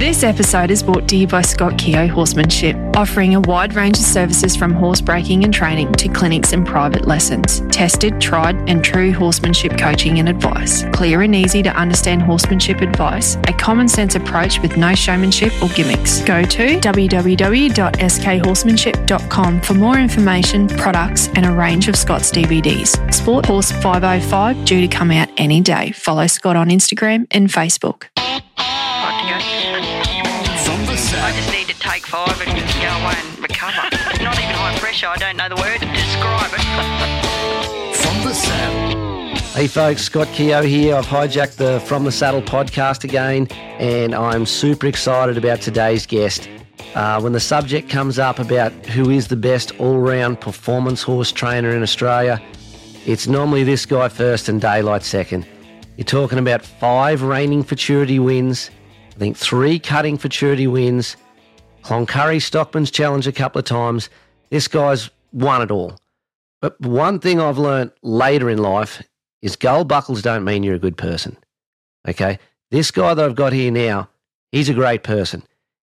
This episode is brought to you by Scott Keogh Horsemanship, offering a wide range of services from horse breaking and training to clinics and private lessons. Tested, tried, and true horsemanship coaching and advice. Clear and easy to understand horsemanship advice, a common sense approach with no showmanship or gimmicks. Go to www.skhorsemanship.com for more information, products, and a range of Scott's DVDs. Sport Horse 505 due to come out any day. Follow Scott on Instagram and Facebook. Take five and go away and recover. Not even high pressure. I don't know the word to describe it. From the saddle. Hey folks, Scott Keogh here. I've hijacked the From the Saddle podcast again, and I'm super excited about today's guest. Uh, when the subject comes up about who is the best all round performance horse trainer in Australia, it's normally this guy first and Daylight second. You're talking about five reigning futurity wins, I think three cutting futurity wins, Cloncurry Stockman's challenge a couple of times. This guy's won it all. But one thing I've learned later in life is gold buckles don't mean you're a good person. Okay? This guy that I've got here now, he's a great person.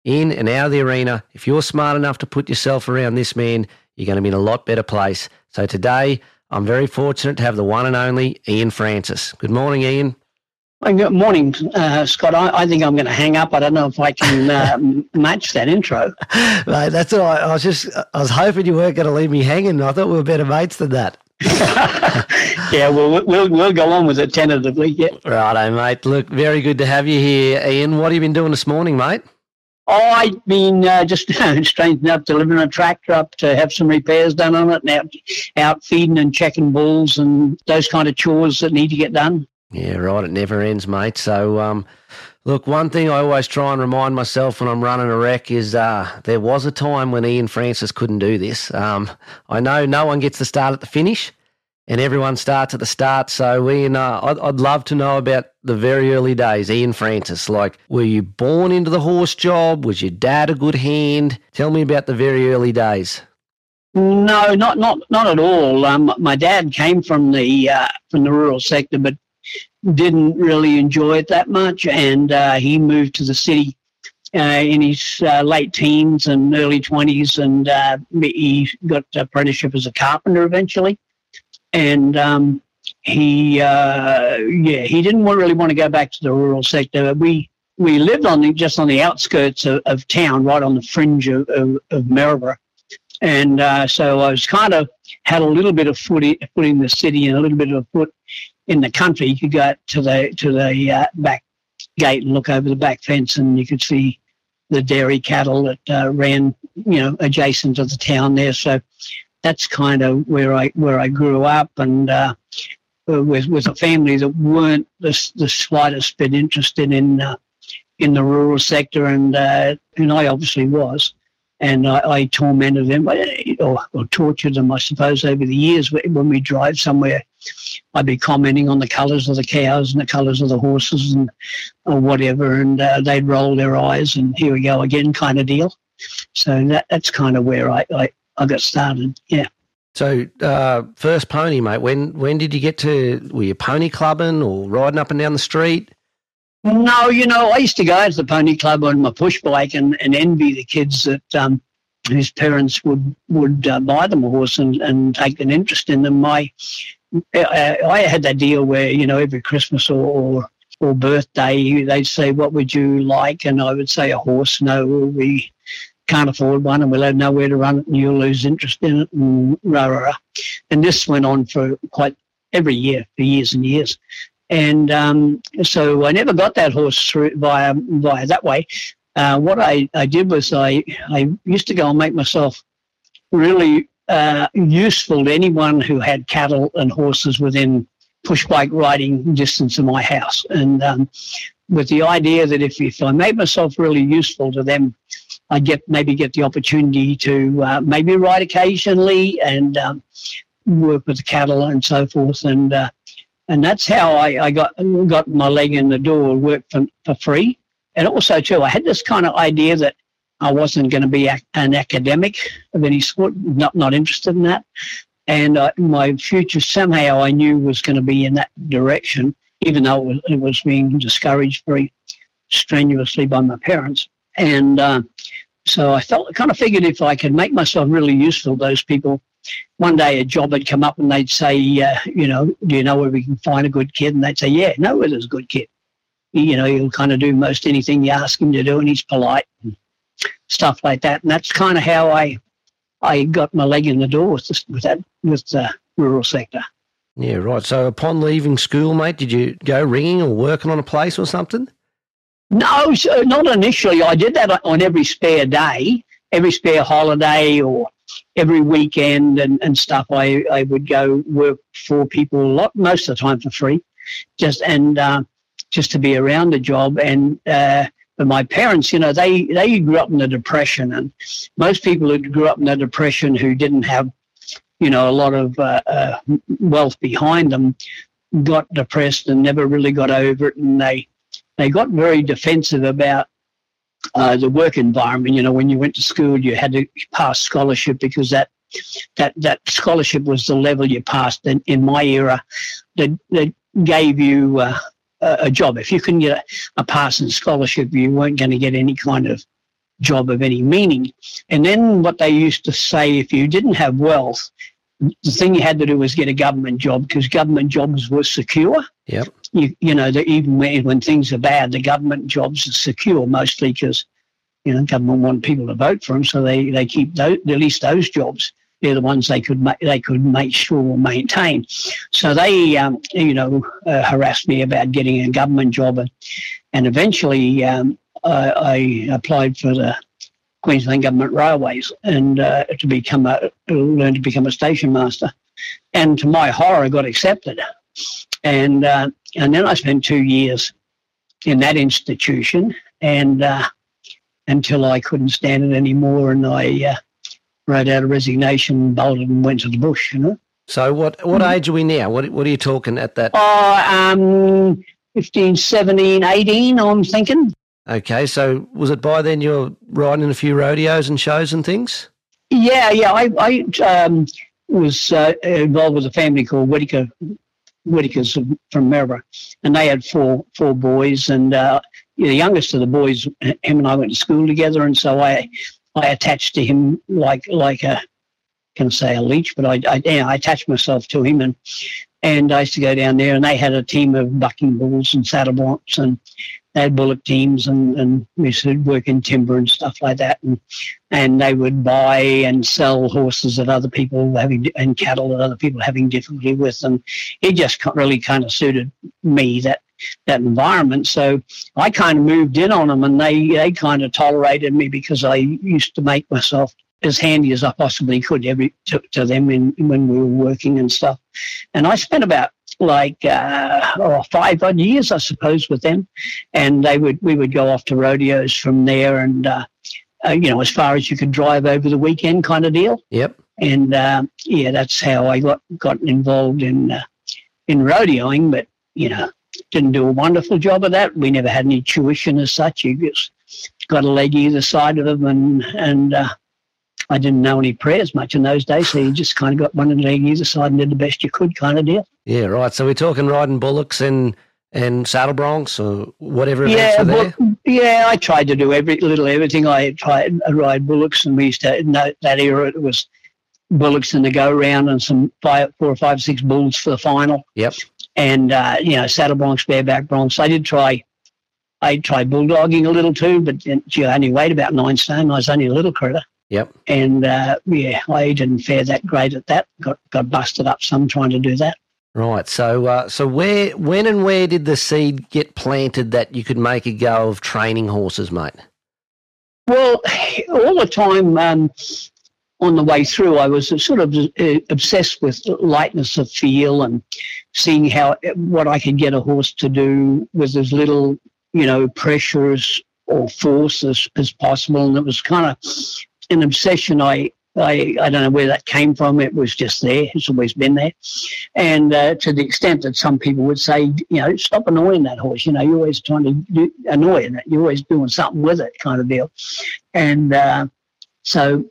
In and out of the arena, if you're smart enough to put yourself around this man, you're going to be in a lot better place. So today, I'm very fortunate to have the one and only Ian Francis. Good morning, Ian. Morning, uh, Scott. I, I think I'm going to hang up. I don't know if I can uh, match that intro. Mate, that's all right. I was just, I was hoping you weren't going to leave me hanging. I thought we were better mates than that. yeah, well, we'll we'll go on with it tentatively. Yeah. Righto, mate. Look, very good to have you here. Ian, what have you been doing this morning, mate? Oh, I've been uh, just strange enough delivering a tractor up to have some repairs done on it, and out, out feeding and checking bulls and those kind of chores that need to get done. Yeah, right. It never ends, mate. So, um, look, one thing I always try and remind myself when I'm running a wreck is uh, there was a time when Ian Francis couldn't do this. Um, I know no one gets to start at the finish, and everyone starts at the start. So, Ian, uh, I'd, I'd love to know about the very early days. Ian Francis, like, were you born into the horse job? Was your dad a good hand? Tell me about the very early days. No, not not not at all. Um, my dad came from the uh, from the rural sector, but didn't really enjoy it that much, and uh, he moved to the city uh, in his uh, late teens and early twenties, and uh, he got an apprenticeship as a carpenter eventually, and um, he uh, yeah he didn't really want to go back to the rural sector. We we lived on the, just on the outskirts of, of town, right on the fringe of, of, of Maryborough. And uh, so I was kind of had a little bit of foot in, foot in the city and a little bit of foot in the country. You could go to the to the uh, back gate and look over the back fence, and you could see the dairy cattle that uh, ran, you know, adjacent to the town there. So that's kind of where I where I grew up, and uh, with with a family that weren't the, the slightest bit interested in uh, in the rural sector, and uh, and I obviously was and I, I tormented them or, or, tortured them, I suppose, over the years. When we drive somewhere, I'd be commenting on the colours of the cows and the colours of the horses and or whatever, and uh, they'd roll their eyes and here we go again, kind of deal. So that that's kind of where I, I, I got started. Yeah. So, uh, first pony, mate. When when did you get to? Were you pony clubbing or riding up and down the street? No, you know, I used to go to the pony club on my push bike and, and envy the kids that um, whose parents would would uh, buy them a horse and, and take an interest in them. My I, I had that deal where you know every Christmas or, or or birthday they'd say, "What would you like?" and I would say, "A horse." No, we can't afford one, and we'll have nowhere to run it, and you'll lose interest in it, and rah rah. rah. And this went on for quite every year for years and years. And um, so I never got that horse through via via that way. Uh, what I, I did was I, I used to go and make myself really uh, useful to anyone who had cattle and horses within push bike riding distance of my house. And um, with the idea that if, if I made myself really useful to them, I'd get maybe get the opportunity to uh, maybe ride occasionally and um, work with the cattle and so forth. And uh, and that's how I, I got got my leg in the door, work for, for free. And also too, I had this kind of idea that I wasn't going to be a, an academic of any sort, not not interested in that. And uh, my future somehow I knew was going to be in that direction, even though it was, it was being discouraged very, strenuously by my parents. And uh, so I felt, kind of figured if I could make myself really useful to those people, one day a job had come up and they'd say, uh, you know, do you know where we can find a good kid? And they'd say, yeah, know where there's a good kid. You know, he'll kind of do most anything you ask him to do and he's polite and stuff like that. And that's kind of how I I got my leg in the door with, this, with that with the rural sector. Yeah, right. So upon leaving school, mate, did you go ringing or working on a place or something? No, so not initially. I did that on every spare day, every spare holiday, or every weekend and, and stuff. I, I would go work for people a lot, most of the time for free, just and uh, just to be around the job. And uh, but my parents, you know, they they grew up in the depression, and most people who grew up in the depression who didn't have, you know, a lot of uh, uh wealth behind them, got depressed and never really got over it, and they they got very defensive about uh, the work environment. You know, when you went to school, you had to pass scholarship because that that that scholarship was the level you passed. And in my era, that that gave you uh, a job. If you couldn't get a, a passing scholarship, you weren't going to get any kind of job of any meaning. And then what they used to say, if you didn't have wealth, the thing you had to do was get a government job because government jobs were secure. Yep. You, you know, that even when, when things are bad, the government jobs are secure mostly because, you know, government want people to vote for them, so they, they keep those, at least those jobs. They're the ones they could ma- they could make sure or maintain. So they, um, you know, uh, harassed me about getting a government job, and, and eventually um, I, I applied for the Queensland Government Railways and uh, to become a learn to become a station master. And to my horror, I got accepted. And uh, and then I spent two years in that institution, and uh, until I couldn't stand it anymore, and I uh, wrote out a resignation, bolted, and went to the bush. You know. So what what mm-hmm. age are we now? What what are you talking at that? Oh, um, 15, 17, 18, I'm thinking. Okay, so was it by then you're riding a few rodeos and shows and things? Yeah, yeah. I, I um, was uh, involved with a family called Whitaker, Whitakers from Maryborough, and they had four four boys, and uh, the youngest of the boys, him and I went to school together, and so I I attached to him like like a can say a leech, but I I, I attached myself to him, and and I used to go down there, and they had a team of bucking bulls and saddle broncs, and they had bullock teams and, and we used to work in timber and stuff like that. And, and they would buy and sell horses that other people having and cattle that other people having difficulty with. And it just really kind of suited me that that environment. So I kind of moved in on them and they, they kind of tolerated me because I used to make myself as handy as I possibly could every to, to them in, when we were working and stuff. And I spent about like uh, oh, five odd years, I suppose, with them, and they would we would go off to rodeos from there, and uh, uh, you know, as far as you could drive over the weekend, kind of deal. Yep. And uh, yeah, that's how I got got involved in uh, in rodeoing, but you know, didn't do a wonderful job of that. We never had any tuition as such. You just got a leg either side of them, and and uh, I didn't know any prayers much in those days, so you just kind of got one leg either side and did the best you could, kind of deal. Yeah, right. So we're talking riding bullocks and and saddle broncs or whatever yeah, there. yeah, I tried to do every little everything. I tried to ride bullocks, and we used to in that, that era it was bullocks in the go round and some five, four or five, six bulls for the final. Yep. And uh, you know, saddle broncs, bareback broncs. I did try. I tried bulldogging a little too, but gee, I only weighed about nine stone. I was only a little critter. Yep. And uh, yeah, I didn't fare that great at that. Got got busted up some trying to do that. Right. So uh, so where when and where did the seed get planted that you could make a go of training horses, mate? Well, all the time um, on the way through, I was sort of uh, obsessed with lightness of feel and seeing how what I could get a horse to do with as little, you know, pressures or force as, as possible. And it was kind of an obsession. I, I, I don't know where that came from. It was just there. It's always been there. And uh, to the extent that some people would say, you know, stop annoying that horse. You know, you're always trying to do, annoy it. You're always doing something with it, kind of deal. And uh, so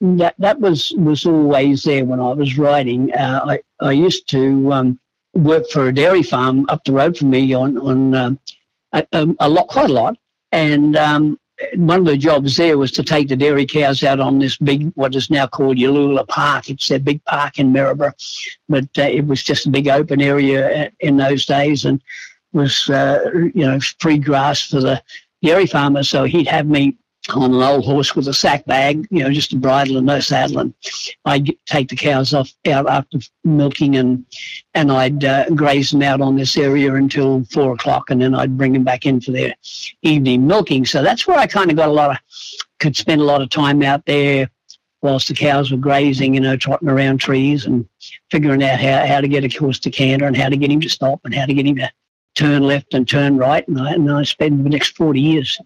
that that was was always there when I was riding. Uh, I I used to um, work for a dairy farm up the road from me on on um, a, a, a lot, quite a lot. And um, one of the jobs there was to take the dairy cows out on this big, what is now called Yalula Park. It's a big park in Maryborough, but uh, it was just a big open area uh, in those days and was, uh, you know, free grass for the dairy farmers. So he'd have me on an old horse with a sack bag, you know, just a bridle and no saddle. And I'd take the cows off out after milking and and I'd uh, graze them out on this area until four o'clock, and then I'd bring them back in for their evening milking. So that's where I kind of got a lot of could spend a lot of time out there whilst the cows were grazing, you know, trotting around trees and figuring out how, how to get a horse to canter and how to get him to stop and how to get him to turn left and turn right. And I, and I spent the next 40 years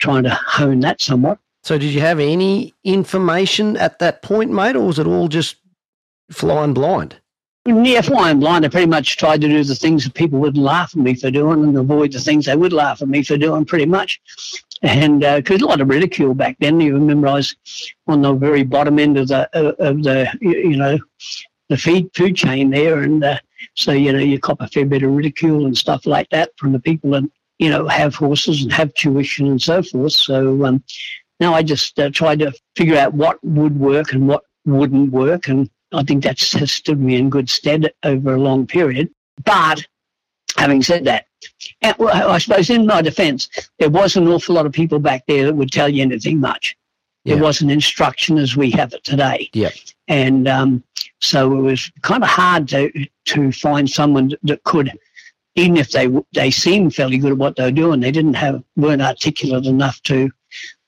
trying to hone that somewhat. So, did you have any information at that point, mate, or was it all just flying blind? Yeah, flying blind. I pretty much tried to do the things that people would laugh at me for doing and avoid the things they would laugh at me for doing, pretty much. And because uh, a lot of ridicule back then. You remember I was on the very bottom end of the uh, of the you know the feed food chain there, and uh, so you know you cop a fair bit of ridicule and stuff like that from the people that you know, have horses and have tuition and so forth. So um, now I just uh, tried to figure out what would work and what wouldn't work. And I think that's has stood me in good stead over a long period. But having said that, and, well, I suppose in my defense, there was an awful lot of people back there that would tell you anything much. Yeah. There wasn't instruction as we have it today. Yeah. And um, so it was kind of hard to, to find someone that could even if they they seemed fairly good at what they were doing, they didn't have weren't articulate enough to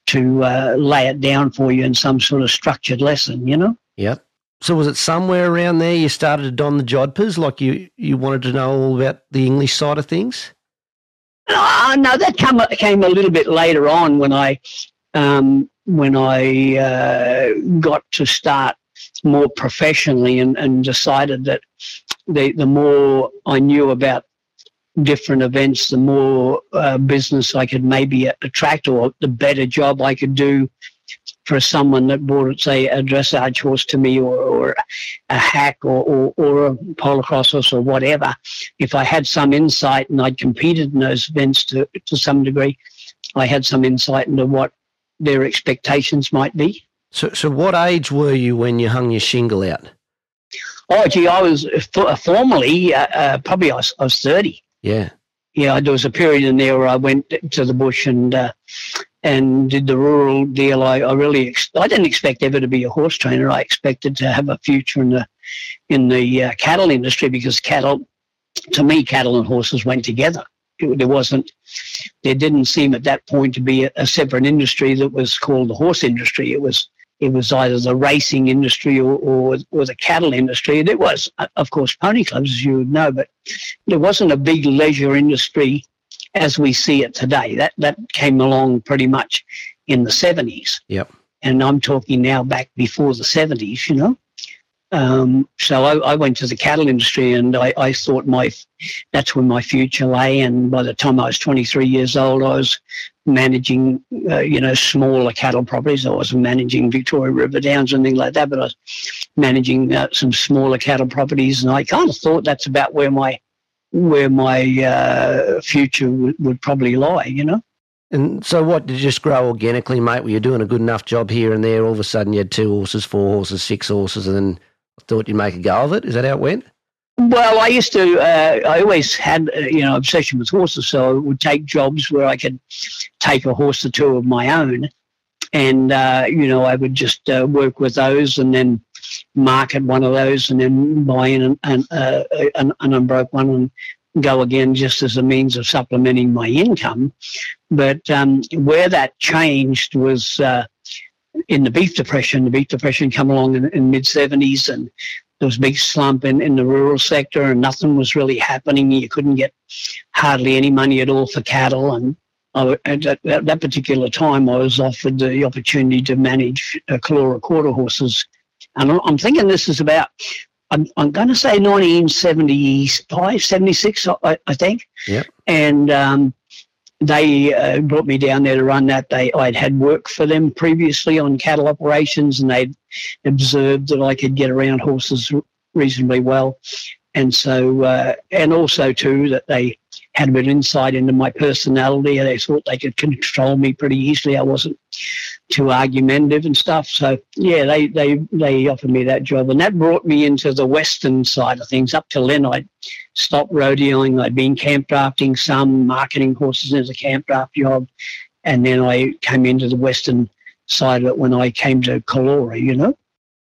to uh, lay it down for you in some sort of structured lesson. You know. Yep. So was it somewhere around there you started to don the jodhpurs, like you you wanted to know all about the English side of things? Uh, no, that come, came a little bit later on when I um, when I uh, got to start more professionally and, and decided that the the more I knew about different events, the more uh, business I could maybe attract, or the better job I could do for someone that bought, say, a dressage horse to me, or, or a hack, or, or, or a polo cross horse, or whatever. If I had some insight and I'd competed in those events to, to some degree, I had some insight into what their expectations might be. So, so what age were you when you hung your shingle out? Oh, gee, I was uh, formally uh, uh, probably I was, I was 30. Yeah. Yeah, there was a period in there where I went to the bush and uh, and did the rural deal. I, I really ex- I didn't expect ever to be a horse trainer. I expected to have a future in the in the uh, cattle industry because cattle, to me, cattle and horses went together. There wasn't, there didn't seem at that point to be a, a separate industry that was called the horse industry. It was it was either the racing industry or, or, or the cattle industry. And it was, uh, of course, pony clubs, as you would know, but there wasn't a big leisure industry as we see it today. That that came along pretty much in the 70s. Yep. And I'm talking now back before the 70s, you know. Um, so I, I, went to the cattle industry and I, I, thought my that's where my future lay. And by the time I was 23 years old, I was managing, uh, you know, smaller cattle properties. I wasn't managing Victoria River Downs or anything like that, but I was managing uh, some smaller cattle properties. And I kind of thought that's about where my where my uh, future w- would probably lie, you know. And so, what did you just grow organically, mate? Were you doing a good enough job here and there? All of a sudden, you had two horses, four horses, six horses, and then thought you'd make a go of it. Is that how it went? Well, I used to. Uh, I always had, uh, you know, obsession with horses, so I would take jobs where I could take a horse or two of my own, and uh, you know, I would just uh, work with those, and then market one of those, and then buy an, an, uh, an, an unbroke one and go again, just as a means of supplementing my income. But um, where that changed was uh, in the beef depression. The beef depression come along in, in mid seventies, and there was a big slump in, in the rural sector, and nothing was really happening. You couldn't get hardly any money at all for cattle, and I, at, at that particular time, I was offered the opportunity to manage uh, Calora quarter horses, and I'm thinking this is about. I'm, I'm going to say 1975, 76, I, I think. Yeah. And um, they uh, brought me down there to run that. They I'd had work for them previously on cattle operations, and they'd observed that I could get around horses reasonably well, and so uh, and also too that they had a bit of insight into my personality. And they thought they could control me pretty easily. I wasn't too argumentative and stuff. So yeah, they they they offered me that job, and that brought me into the western side of things. Up till then, I'd stopped rodeoing. I'd been camp drafting some, marketing horses as a camp draft job, and then I came into the western side of it when I came to Calora. You know.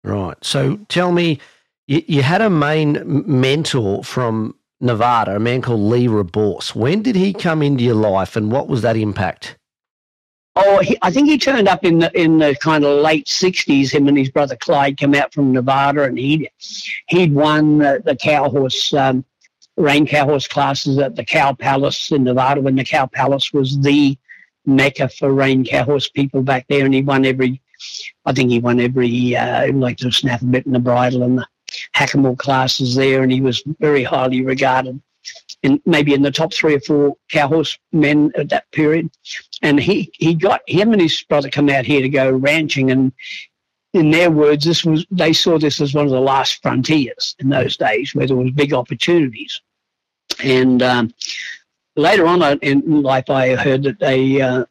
Right. So tell me, you, you had a main mentor from Nevada, a man called Lee Reborse. When did he come into your life, and what was that impact? Oh, he, I think he turned up in the in the kind of late '60s. Him and his brother Clyde came out from Nevada, and he he'd won the, the cow horse um, rein cow horse classes at the Cow Palace in Nevada when the Cow Palace was the mecca for rein cow horse people back there, and he won every. I think he won every uh, like the snaffle bit in the bridle and the hackamore classes there, and he was very highly regarded And maybe in the top three or four cow horse men at that period. And he, he got him and his brother come out here to go ranching and in their words, this was they saw this as one of the last frontiers in those days where there was big opportunities. And um, later on in life, I heard that they uh,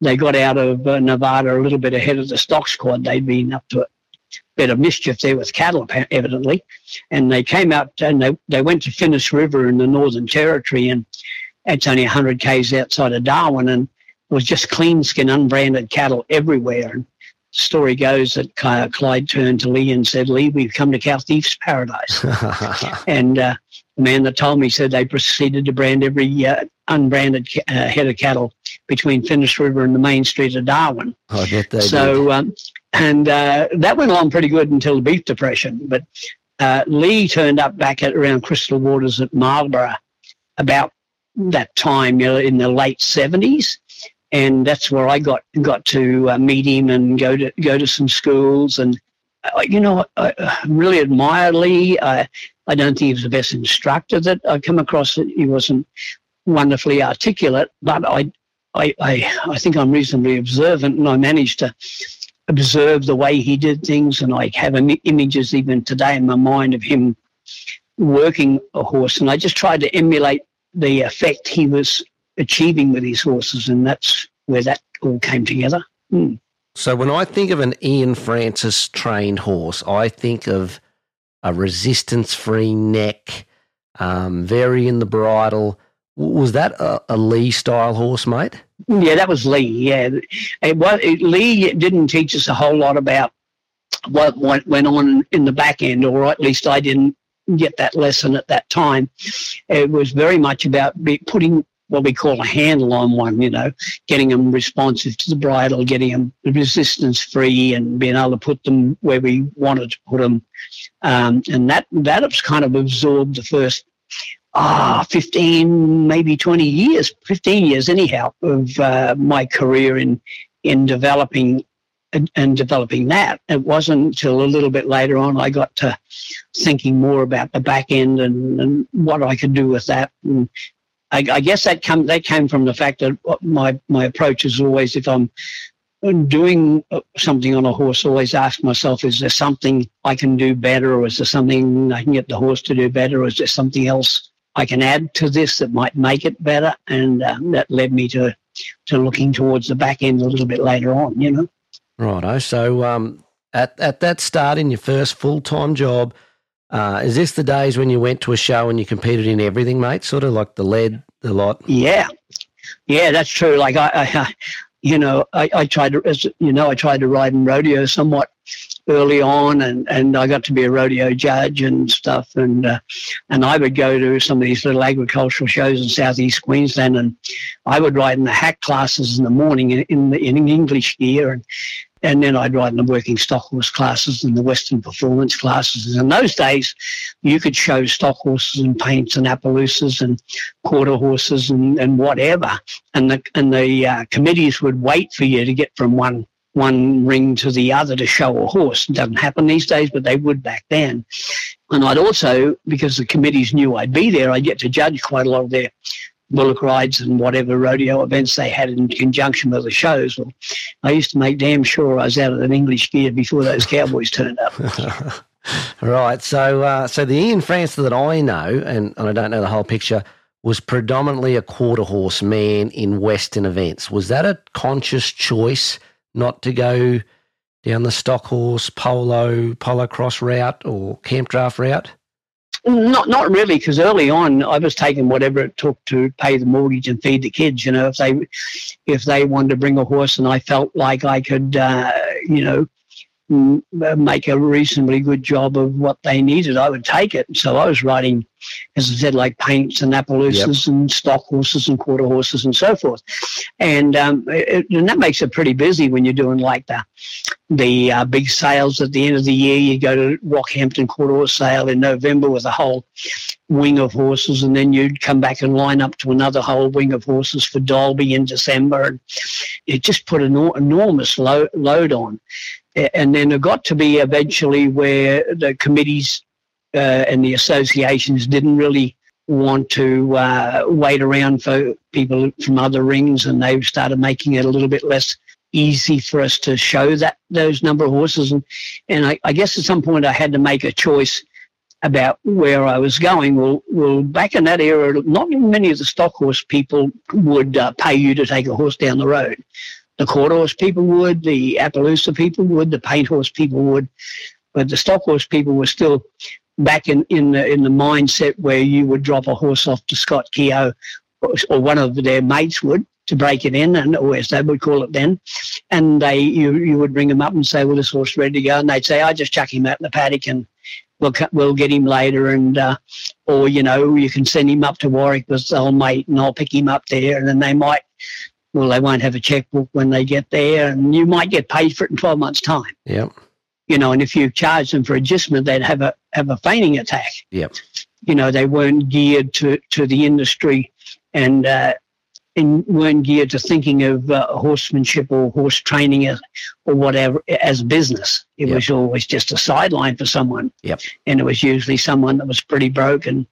they got out of uh, Nevada a little bit ahead of the stock squad. They'd been up to a bit of mischief there with cattle, evidently. And they came out and they, they went to Finniss River in the Northern Territory, and it's only 100 k's outside of Darwin, and was just clean skin, unbranded cattle everywhere. And story goes that Clyde turned to Lee and said, Lee, we've come to Cow Thief's Paradise. and uh, the man that told me said they proceeded to brand every uh, unbranded uh, head of cattle between Finniss River and the main street of Darwin. I bet they so, um, and uh, that went along pretty good until the beef depression. But uh, Lee turned up back at around Crystal Waters at Marlborough about that time, you know, in the late seventies, and that's where I got got to uh, meet him and go to go to some schools. And uh, you know, I, really admire Lee. I I don't think he was the best instructor that I come across. He wasn't wonderfully articulate, but I I, I, I think I'm reasonably observant and I managed to observe the way he did things, and I have images even today in my mind of him working a horse, and I just tried to emulate the effect he was achieving with his horses, and that's where that all came together. Mm. So when I think of an Ian Francis trained horse, I think of a resistance-free neck, um, very in the bridle. Was that a, a Lee style horse, mate? Yeah, that was Lee. Yeah, it was it, Lee didn't teach us a whole lot about what went on in the back end, or at least I didn't get that lesson at that time. It was very much about putting what we call a handle on one, you know, getting them responsive to the bridle, getting them resistance free, and being able to put them where we wanted to put them. Um, and that that has kind of absorbed the first ah, 15, maybe 20 years, 15 years anyhow, of uh, my career in, in developing and, developing that. It wasn't until a little bit later on I got to thinking more about the back end and, and what I could do with that. And I, I guess that come that came from the fact that my my approach is always if I'm doing something on a horse, always ask myself, is there something I can do better, or is there something I can get the horse to do better, or is there something else I can add to this that might make it better, and um, that led me to to looking towards the back end a little bit later on. You know. Righto. So um, at at that start in your first full time job, uh, is this the days when you went to a show and you competed in everything, mate? Sort of like the lead, the lot. Yeah, yeah, that's true. Like I, I you know, I, I tried to, as you know, I tried to ride in rodeo somewhat early on, and, and I got to be a rodeo judge and stuff, and uh, and I would go to some of these little agricultural shows in southeast Queensland, and I would ride in the hack classes in the morning in in, in English gear, and and then I'd ride in the working stock horse classes and the Western performance classes. And in those days, you could show stock horses and paints and Appaloosas and quarter horses and, and whatever. And the, and the uh, committees would wait for you to get from one one ring to the other to show a horse. It doesn't happen these days, but they would back then. And I'd also, because the committees knew I'd be there, I'd get to judge quite a lot of their bullock rides and whatever rodeo events they had in conjunction with the shows. Well, I used to make damn sure I was out of an English gear before those cowboys turned up. right. So, uh, so the Ian Francis that I know, and, and I don't know the whole picture, was predominantly a quarter horse man in Western events. Was that a conscious choice not to go down the stock horse, polo, polo cross route or camp draft route? Not not really, because early on I was taking whatever it took to pay the mortgage and feed the kids. You know, if they if they wanted to bring a horse and I felt like I could, uh, you know, make a reasonably good job of what they needed, I would take it. So I was riding, as I said, like paints and Appaloosas yep. and stock horses and quarter horses and so forth. And um, it, and that makes it pretty busy when you're doing like the the uh, big sales at the end of the year. You go to Rockhampton quarter horse sale in November with a whole wing of horses, and then you'd come back and line up to another whole wing of horses for Dalby in December. And it just put an enormous load, load on and then it got to be eventually where the committees uh, and the associations didn't really want to uh, wait around for people from other rings, and they started making it a little bit less easy for us to show that those number of horses. And and I, I guess at some point I had to make a choice about where I was going. Well, well, back in that era, not many of the stock horse people would uh, pay you to take a horse down the road. The quarter horse people would, the Appaloosa people would, the paint horse people would, but the stock horse people were still back in, in the in the mindset where you would drop a horse off to Scott Keogh or, one of their mates would to break it in, and or as they would call it then, and they you you would ring them up and say, "Well, this horse ready to go," and they'd say, "I just chuck him out in the paddock and." We'll, we'll get him later, and uh, or you know you can send him up to Warwick with old mate, and I'll pick him up there, and then they might well, they won't have a checkbook when they get there, and you might get paid for it in 12 months' time. Yep. You know, and if you charge them for agistment, they'd have a have a fainting attack. Yep. You know, they weren't geared to, to the industry and, uh, and weren't geared to thinking of uh, horsemanship or horse training as, or whatever as business. It yep. was always just a sideline for someone. Yep. And it was usually someone that was pretty broke and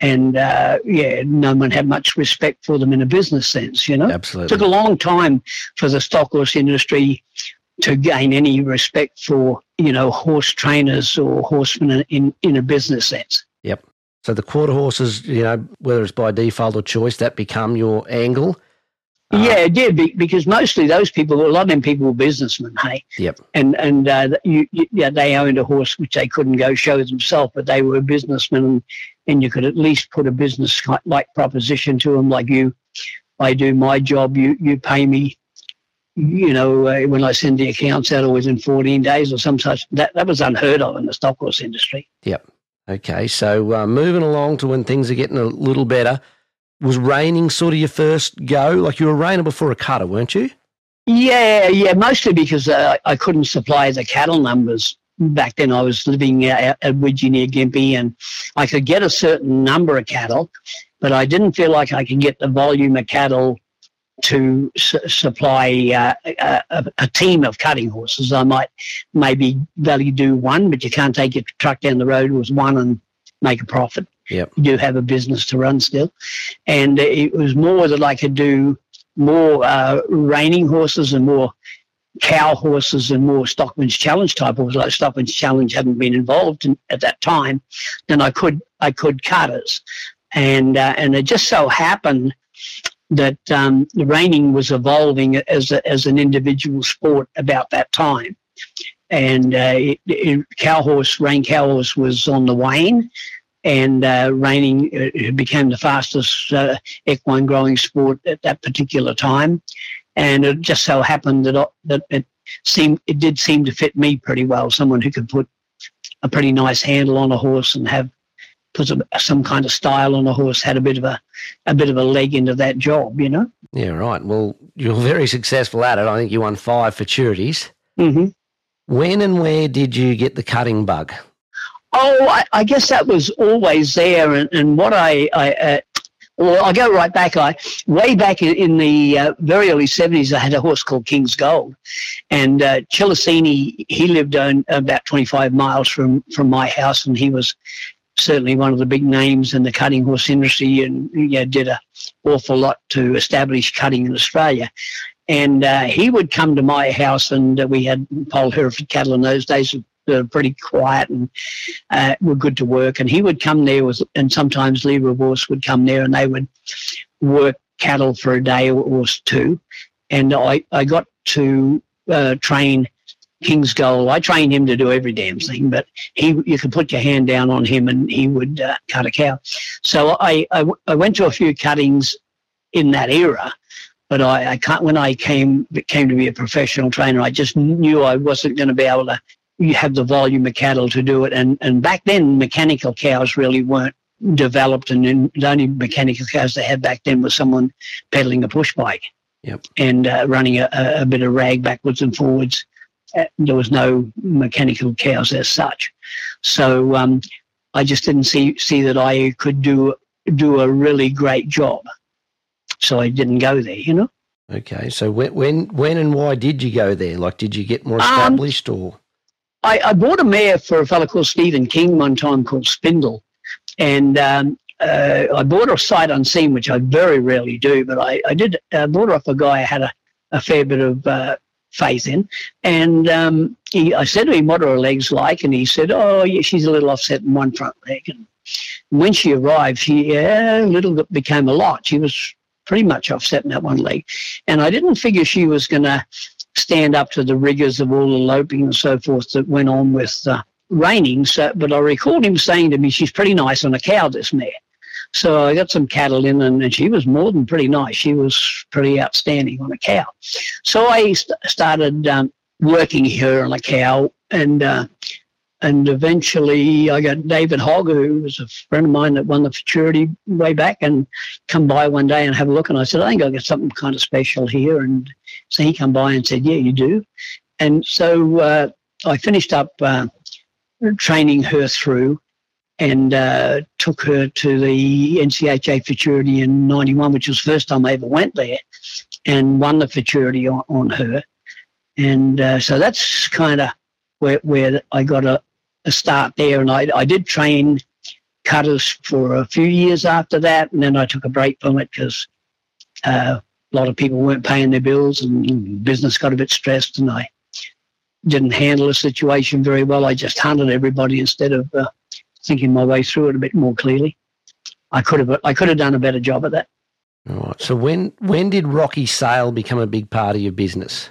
and uh, yeah, no one had much respect for them in a business sense. You know, absolutely. It took a long time for the stock horse industry to gain any respect for you know horse trainers or horsemen in in a business sense. Yep. So the quarter horses, you know, whether it's by default or choice, that become your angle. Uh, yeah, it did because mostly those people, a lot of them people were businessmen. Hey, yep, and and uh, you, you, yeah, they owned a horse which they couldn't go show themselves, but they were businessmen, and, and you could at least put a business like proposition to them, like you, I do my job, you you pay me, you know, uh, when I send the accounts out, always in fourteen days or some such. That that was unheard of in the stock horse industry. Yep. Okay, so uh, moving along to when things are getting a little better was reining sort of your first go? Like you were reining before a cutter, weren't you? Yeah, yeah, mostly because uh, I couldn't supply the cattle numbers. Back then, I was living at, at Widgee near Gympie, and I could get a certain number of cattle, but I didn't feel like I could get the volume of cattle to su- supply uh, a, a, team of cutting horses. I might maybe value do one, but you can't take your truck down the road with one and make a profit. Yep. You do have a business to run still. And it was more that I could do more uh, reining horses and more cow horses and more Stockman's Challenge type horses. Like Stockman's Challenge hadn't been involved in, at that time, then I could I could cutters, and uh, and it just so happened that um, the reining was evolving as a, as an individual sport about that time, and uh, it, it, cow horse rein cow horse was on the wane, and uh, reining uh, became the fastest uh, equine growing sport at that particular time. And it just so happened that, uh, that it seemed it did seem to fit me pretty well. Someone who could put a pretty nice handle on a horse and have put some, some kind of style on a horse had a bit of a a bit of a leg into that job, you know. Yeah, right. Well, you're very successful at it. I think you won five futurities. Mm-hmm. When and where did you get the cutting bug? Oh, I, I, guess that was always there, and, and what I, I uh, well, I go right back. I way back in, the uh, very early seventies, I had a horse called King's Gold, and uh, Chilicini. He lived on about twenty five miles from from my house, and he was certainly one of the big names in the cutting horse industry, and you know, did an awful lot to establish cutting in Australia. And uh, he would come to my house, and uh, we had Poll Hereford cattle in those days pretty quiet and uh, were good to work. And he would come there with, and sometimes Lee Revors would come there and they would work cattle for a day or two. And I, I got to uh, train King's Gold. I trained him to do every damn thing, but he you could put your hand down on him and he would uh, cut a cow. So I, I, I went to a few cuttings in that era, but I, I can't. When I came came to be a professional trainer, I just knew I wasn't going to be able to you have the volume of cattle to do it. And and back then, mechanical cows really weren't developed, and the only mechanical cows they had back then was someone pedaling a push bike Yep. and uh, running a, a bit of rag backwards and forwards. Uh, there was no mechanical cows as such, so um, I just didn't see see that I could do do a really great job. So I didn't go there, you know. Okay. So when when when and why did you go there? Like, did you get more Um, established or? I, I bought a mare for a fellow called Stephen King one time called Spindle, and um, uh, I bought her sight unseen, which I very rarely do, but I, I did uh, bought her off a guy I had a, a fair bit of uh, faith in, and um, he, I said to him, "What are her legs like?" And he said, "Oh, yeah, she's a little offset in one front leg." And when she arrived, she yeah, a little bit became a lot. She was pretty much offset in that one leg, and I didn't figure she was going to stand up to the rigors of all the loping and so forth that went on with uh, reining. So, but I recalled him saying to me, "She's pretty nice on a cow, this mare." So I got some cattle in, and, and she was more than pretty nice. She was pretty outstanding on a cow. So I st- started um, working her on a cow, and uh, and eventually I got David Hogg, who was a friend of mine that won the futurity way back, and come by one day and have a look. And I said, I think I got something kind of special here. And so he come by and said, Yeah, you do. And so uh, I finished up uh, training her through and uh, took her to the NCHA futurity in 91, which was the first time I ever went there, and won the futurity on, on her. And uh, so that's kind of where, where I got a, a start there. And I, I did train cutters for a few years after that. And then I took a break from it because uh, a lot of people weren't paying their bills and business got a bit stressed. And I didn't handle the situation very well. I just hunted everybody instead of uh, thinking my way through it a bit more clearly. I could have I could have done a better job at that. All right. So when when did Rocky Sale become a big part of your business?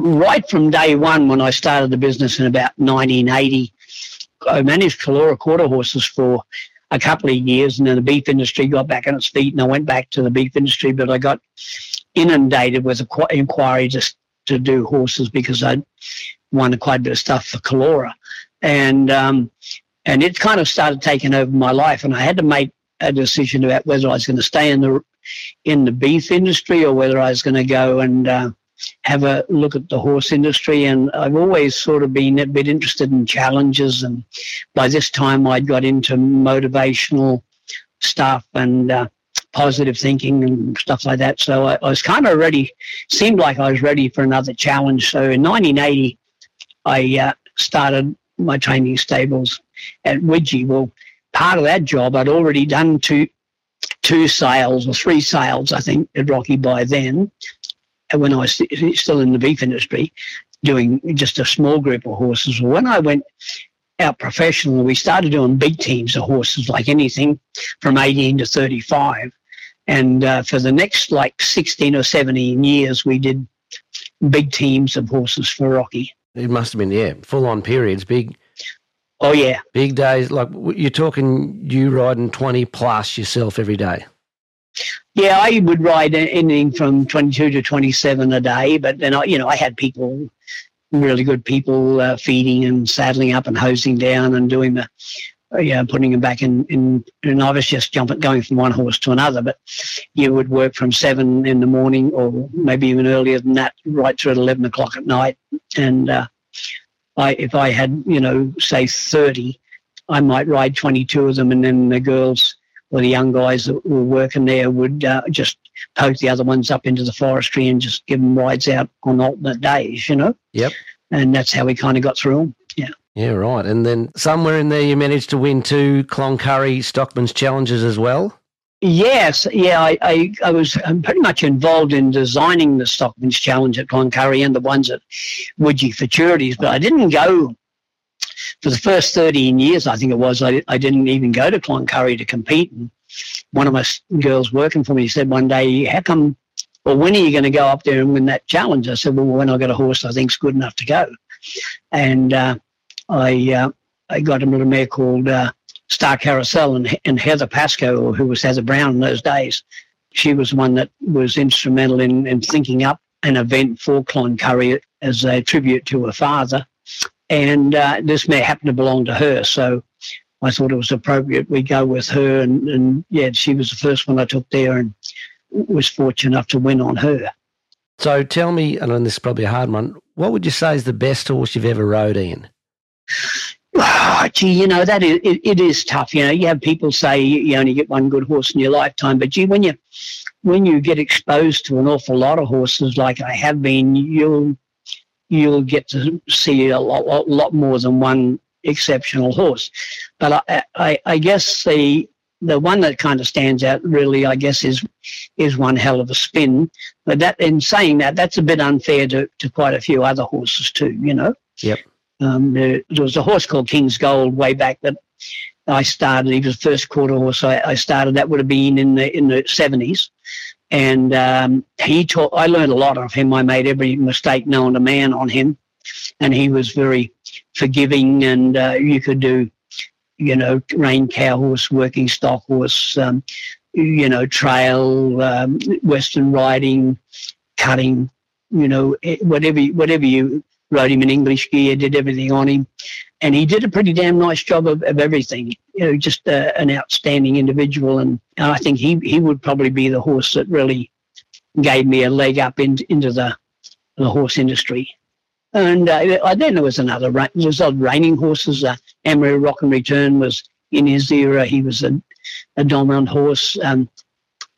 Right from day one when I started the business in about 1980. I managed Calora quarter horses for a couple of years, and then the beef industry got back on its feet, and I went back to the beef industry, but I got inundated with inqu- inquiry just to do horses because I'd won quite a bit of stuff for Calora, and um, and it kind of started taking over my life, and I had to make a decision about whether I was going to stay in the in the beef industry or whether I was going to go and uh, have a look at the horse industry. And I've always sort of been a bit interested in challenges. And by this time, I'd got into motivational stuff and uh, positive thinking and stuff like that. So I, I was kind of ready, seemed like I was ready for another challenge. So in 1980, I uh, started my training stables at Widgee. Well, part of that job, I'd already done two two sales or three sales, I think, at Rocky by then, when I was still in the beef industry, doing just a small group of horses. When I went out professional, we started doing big teams of horses, like anything from 18 to 35. And uh, for the next like 16 or 17 years, we did big teams of horses for Rocky. It must have been yeah, full on periods, big Oh, yeah. big days. Like you're talking, you riding twenty plus yourself every day. Yeah, I would ride anything from 22 to 27 a day, but then I, you know, I had people, really good people, uh, feeding and saddling up and hosing down and doing the, uh, yeah, putting them back in, in, and I was just jumping, going from one horse to another, but you would work from seven in the morning or maybe even earlier than that, right through at 11 o'clock at night. And, uh, I, if I had, you know, say 30, I might ride 22 of them and then the girls, or the young guys that were working there would uh, just poke the other ones up into the forestry and just give them rides out on alternate days, you know? Yep. And that's how we kind of got through them. Yeah. Yeah, right. And then somewhere in there, you managed to win two Cloncurry Stockman's challenges as well. Yes, yeah, I, I, I was um, pretty much involved in designing the Stockman's Challenge at Cloncurry and the ones at Widgee Futurities, but I didn't go for the first 13 years, I think it was, I, I didn't even go to Cloncurry to compete. And one of my girls working for me said one day, how come, well, when are you going to go up there and win that challenge? I said, well, when I get a horse I think's good enough to go. And uh, I, uh, I got a little mare called uh, Star Carousel and, and Heather Pascoe, who was Heather Brown in those days. She was the one that was instrumental in, in thinking up an event for Cloncurry as a tribute to her father. And uh, this may happen to belong to her. So I thought it was appropriate we go with her. And, and yeah, she was the first one I took there and was fortunate enough to win on her. So tell me, and this is probably a hard one, what would you say is the best horse you've ever rode, Ian? Oh, gee, you know that is, it, it is tough. You know, you have people say you only get one good horse in your lifetime, but gee, when you when you get exposed to an awful lot of horses, like I have been, you'll you'll get to see a lot, lot, lot more than one exceptional horse. But I, I, I guess the the one that kind of stands out really, I guess, is is one hell of a spin. But that in saying that, that's a bit unfair to, to quite a few other horses too. You know. Yep. Um, there, there, was a horse called King's Gold way back that I started. He was the first quarter horse I, I started. That would have been in the in the seventies, and um, he taught. I learned a lot of him. I made every mistake known to man on him, and he was very forgiving. And uh, you could do, you know, rein cow horse, working stock horse, um, you know, trail, um, western riding, cutting, you know, eh, whatever whatever you rode him in English gear, did everything on him, and he did a pretty damn nice job of, of everything. You know, just uh, an outstanding individual, and, and I think he he would probably be the horse that really gave me a leg up in, into the the horse industry. And uh, then there was another, there was other reining horses. Uh, Rock and Return was in his era. He was a, a dominant horse. Um,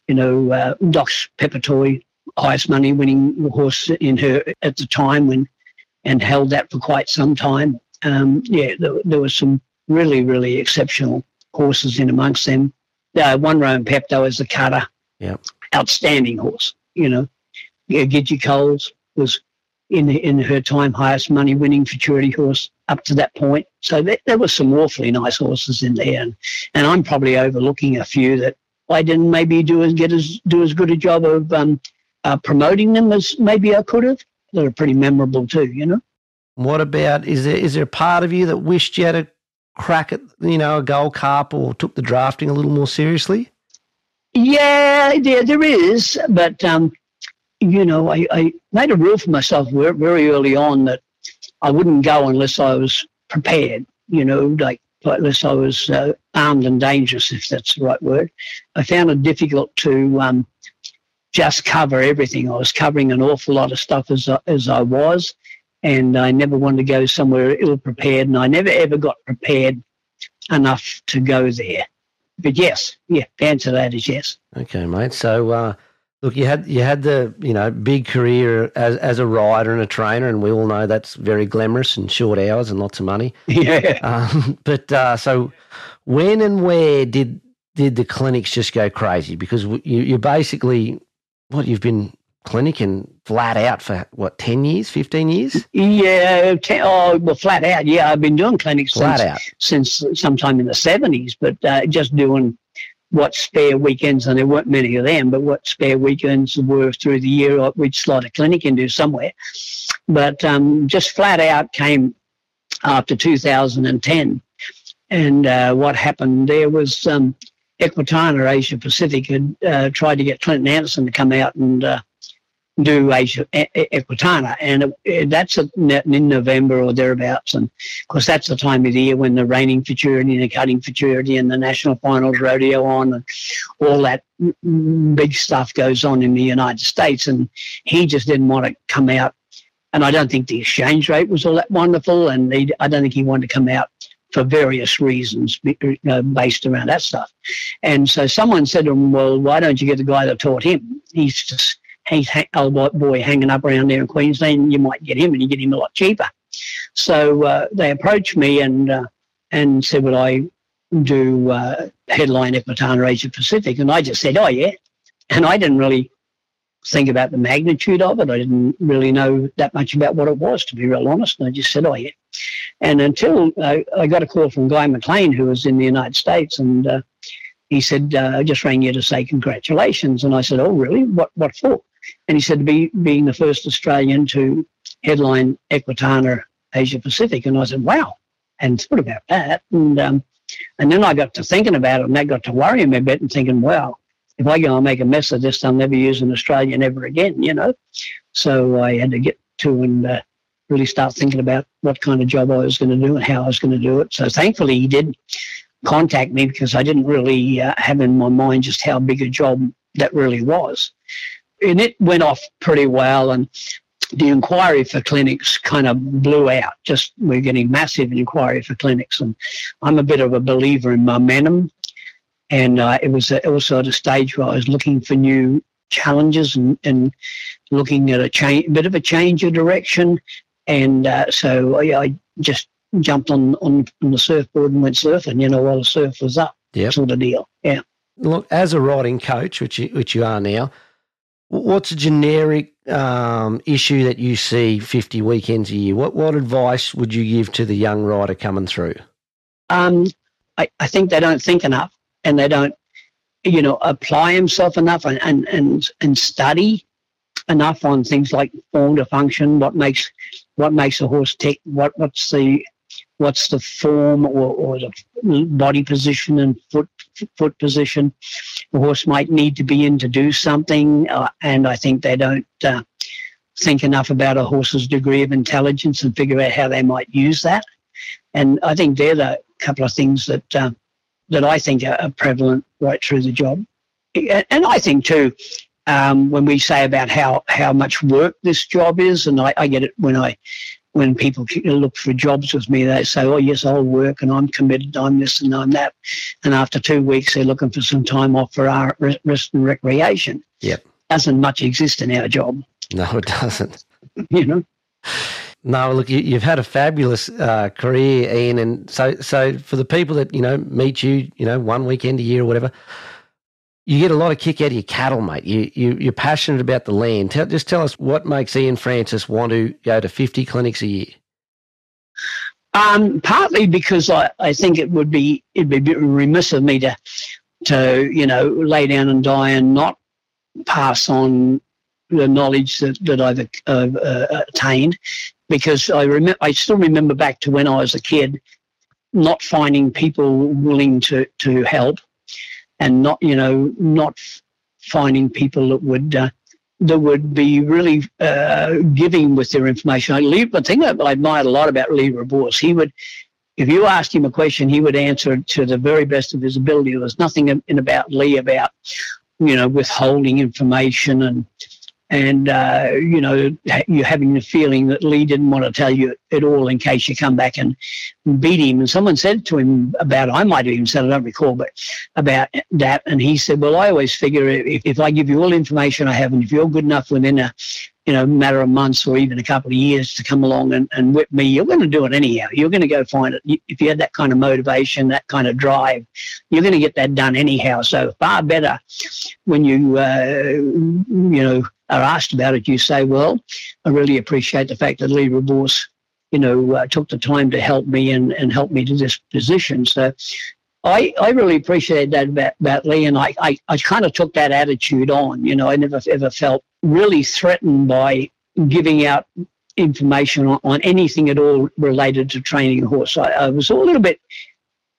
you know, uh, Doc's Pepper Toy, highest money winning horse in her at the time when and held that for quite some time. Um, yeah, there, there was some really, really exceptional horses in amongst them. Uh, one Rowan Pepto as the cutter. Yeah. Outstanding horse, you know. Yeah, Coles was in in her time highest money winning futurity horse up to that point. So there, there was some awfully nice horses in there, and, and I'm probably overlooking a few that I didn't maybe do as get as do as good a job of um, uh, promoting them as maybe I could have that are pretty memorable too, you know. What about is there is there a part of you that wished you had a crack at you know a gold cup or took the drafting a little more seriously? Yeah, there there is, but um, you know, I, I made a rule for myself very early on that I wouldn't go unless I was prepared. You know, like unless I was uh, armed and dangerous, if that's the right word. I found it difficult to um, just cover everything. I was covering an awful lot of stuff as I, as I was, and I never wanted to go somewhere ill prepared, and I never ever got prepared enough to go there. But yes, yeah, the answer to that is yes. Okay, mate. So, uh, look, you had you had the you know big career as as a rider and a trainer, and we all know that's very glamorous and short hours and lots of money. Yeah. Um, but uh, so, when and where did did the clinics just go crazy? Because you you basically what you've been clinicing flat out for what 10 years 15 years? Yeah ten, oh well flat out yeah i've been doing clinics flat since, out. since sometime in the 70s but uh, just doing what spare weekends and there weren't many of them but what spare weekends were through the year we'd slot a clinic into somewhere. But um, just flat out came after 2010 and uh, what happened there was um, Equitana Asia Pacific had uh, tried to get Clinton Anderson to come out and uh, do Asia Equitana, and it, that's in November or thereabouts. And of course, that's the time of the year when the reining futurity and the cutting futurity and the national finals rodeo on, and all that big stuff goes on in the United States. And he just didn't want to come out. And I don't think the exchange rate was all that wonderful, and he, I don't think he wanted to come out for various reasons you know, based around that stuff. And so someone said to him, well, why don't you get the guy that taught him? He's just, he's old white boy hanging up around there in Queensland. You might get him and you get him a lot cheaper. So uh, they approached me and uh, and said, would I do uh, headline Equitana Asia Pacific? And I just said, oh, yeah. And I didn't really think about the magnitude of it. I didn't really know that much about what it was, to be real honest. And I just said, oh, yeah. And until I, I got a call from Guy McLean, who was in the United States, and uh, he said, uh, I just rang you to say congratulations. And I said, Oh, really? What, what for? And he said, be, being the first Australian to headline Equitana Asia Pacific. And I said, Wow. And thought about that. And, um, and then I got to thinking about it, and that got to worrying me a bit and thinking, Well, if I go and make a mess of this, I'll never use an Australian ever again, you know? So I had to get to and uh, really start thinking about what kind of job I was going to do and how I was going to do it. So thankfully, he did contact me because I didn't really uh, have in my mind just how big a job that really was. And it went off pretty well. And the inquiry for clinics kind of blew out. Just we're getting massive inquiry for clinics. And I'm a bit of a believer in momentum. And uh, it was also at a stage where I was looking for new challenges and, and looking at a change, a bit of a change of direction. And uh, so I, I, just jumped on, on, on the surfboard and went surfing, you know, while the surf was up, yep. sort of deal. Yeah. Look, as a riding coach, which you, which you are now, what's a generic um, issue that you see 50 weekends a year? What, what advice would you give to the young rider coming through? Um, I, I think they don't think enough and they don't you know, apply himself enough and, and, and, and study enough on things like form to function, what makes what makes a horse tick, what what's the what's the form or, or the body position and foot foot position the horse might need to be in to do something, uh, and I think they don't uh, think enough about a horse's degree of intelligence and figure out how they might use that. And I think they're the couple of things that uh, that I think are, prevalent right through the job. And I think too, um, when we say about how, how much work this job is, and I, I get it when I when people look for jobs with me, they say, "Oh yes, I'll work, and I'm committed. I'm this and I'm that." And after two weeks, they're looking for some time off for our rest and recreation. Yep, doesn't much exist in our job. No, it doesn't. you know. No, look, you, have had a fabulous uh, career, Ian, and so so for the people that you know meet you, you know, one weekend a year or whatever, you get a lot of kick out of your cattle, mate. You, you you're passionate about the land. Tell, just tell us what makes Ian Francis want to go to fifty clinics a year. Um, partly because I, I think it would be it'd be remiss of me to to you know lay down and die and not pass on the knowledge that, that I've uh, uh, attained because I remember I still remember back to when I was a kid, not finding people willing to to help, and not you know not finding people that would uh, that would be really uh, giving with their information. I leave the thing that I admired a lot about Lee Rebours, he would. If you asked him a question, he would answer to the very best of his ability. There was nothing in about Lee about, you know, withholding information and and uh, you know you're having the feeling that Lee didn't want to tell you at all in case you come back and beat him. And someone said to him about I might have even said I don't recall, but about that, and he said, "Well, I always figure if, if I give you all the information I have, and if you're good enough within a you know, matter of months or even a couple of years to come along and, and whip me, you're going to do it anyhow. You're going to go find it. If you had that kind of motivation, that kind of drive, you're going to get that done anyhow. So far better when you, uh, you know, are asked about it, you say, well, I really appreciate the fact that Lee Rebours, you know, uh, took the time to help me and, and help me to this position. So I, I really appreciate that about, about Lee, and I, I, I kind of took that attitude on. You know, I never ever felt really threatened by giving out information on, on anything at all related to training a horse. I, I was a little bit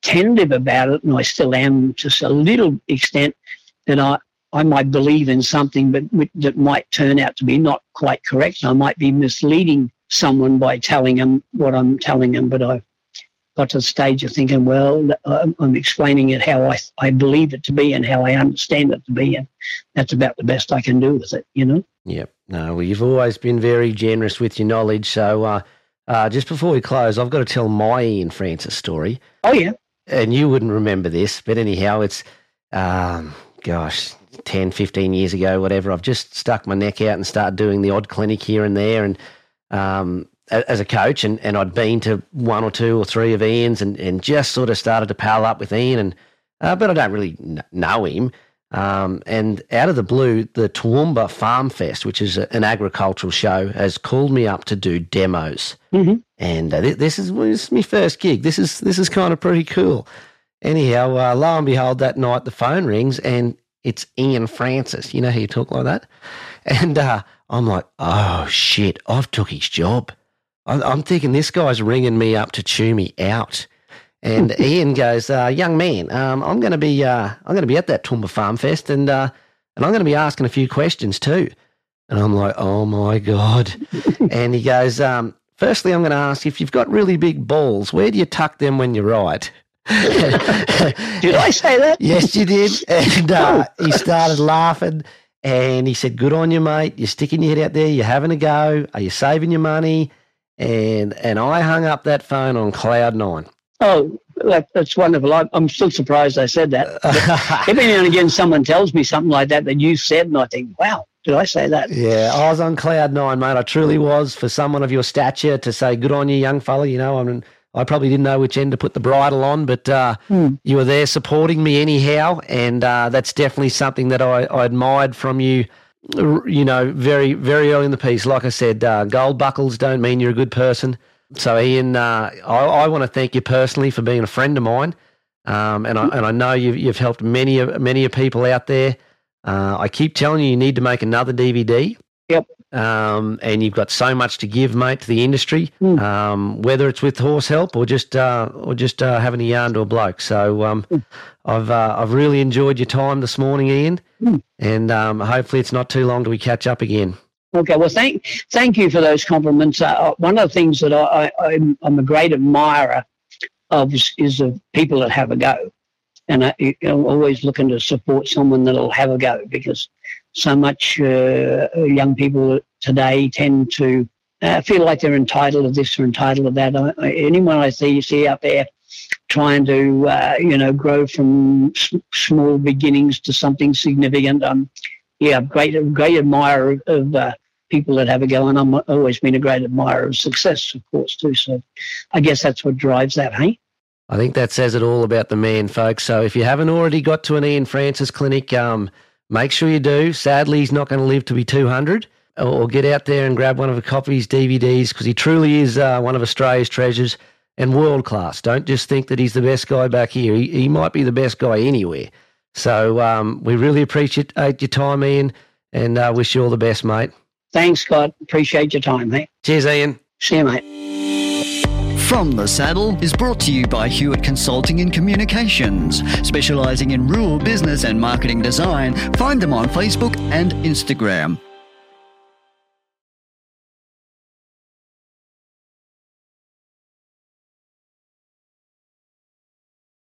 tentative about it, and I still am to a little extent that I, I might believe in something, but that might turn out to be not quite correct. I might be misleading someone by telling them what I'm telling them, but I've got to the stage of thinking, well, I'm explaining it how I, I believe it to be and how I understand it to be. And that's about the best I can do with it, you know? Yep. No, well, you've always been very generous with your knowledge. So uh, uh, just before we close, I've got to tell my Ian Francis story. Oh, yeah. And you wouldn't remember this, but anyhow, it's, um, gosh, 10, 15 years ago, whatever. I've just stuck my neck out and started doing the odd clinic here and there. And um, as a coach, and, and I'd been to one or two or three of Ian's and, and just sort of started to pal up with Ian. And uh, but I don't really know him. Um, and out of the blue, the Toowoomba Farm Fest, which is a, an agricultural show, has called me up to do demos. Mhm. And uh, thi- this is this is my first gig. This is this is kind of pretty cool. Anyhow, uh, lo and behold, that night the phone rings and it's Ian Francis. You know how you talk like that? And uh, I'm like, oh shit, I've took his job. I'm, I'm thinking this guy's ringing me up to chew me out. And Ian goes, uh, young man, um, I'm going to be uh, I'm going to be at that Toowoomba Farm Fest, and uh, and I'm going to be asking a few questions too. And I'm like, oh my god. and he goes, um, firstly, I'm going to ask if you've got really big balls, where do you tuck them when you ride? Did I say that? Yes, you did. And uh, he started laughing and he said, Good on you, mate. You're sticking your head out there. You're having a go. Are you saving your money? And and I hung up that phone on cloud nine. Oh, that, that's wonderful. I, I'm still surprised I said that. Every now and again, someone tells me something like that that you said, and I think, wow, did I say that? yeah, I was on cloud nine, mate. I truly was. For someone of your stature to say, Good on you, young fella, you know, I mean, I probably didn't know which end to put the bridle on, but uh, you were there supporting me anyhow. And uh, that's definitely something that I, I admired from you, you know, very, very early in the piece. Like I said, uh, gold buckles don't mean you're a good person. So, Ian, uh, I, I want to thank you personally for being a friend of mine. Um, and, I, and I know you've, you've helped many, of- many of people out there. Uh, I keep telling you, you need to make another DVD Yep. Um, and you've got so much to give, mate, to the industry. Mm. Um, whether it's with horse help or just uh, or just uh, having a yarn to a bloke. So um, I've uh, I've really enjoyed your time this morning, Ian, Mm. and um, hopefully it's not too long till we catch up again. Okay, well, thank thank you for those compliments. Uh, one of the things that I, I, I'm, I'm a great admirer of is, is of people that have a go, and I, I'm always looking to support someone that'll have a go because so much uh, young people today tend to uh, feel like they're entitled to this or entitled to that. I, I, anyone I see you see out there trying to uh, you know grow from s- small beginnings to something significant, um, yeah, great great admirer of uh, people that have a go, and I'm always been a great admirer of success, of course, too. So I guess that's what drives that, hey? I think that says it all about the man, folks. So if you haven't already got to an Ian Francis clinic, um, make sure you do. Sadly, he's not going to live to be 200. Or or get out there and grab one of a copy of his DVDs because he truly is uh, one of Australia's treasures and world class. Don't just think that he's the best guy back here. He, he might be the best guy anywhere. So um, we really appreciate uh, your time, Ian, and uh, wish you all the best, mate. Thanks, Scott. Appreciate your time, hey? Cheers, Ian. See you, mate. From the Saddle is brought to you by Hewitt Consulting and Communications, specialising in rural business and marketing design. Find them on Facebook and Instagram.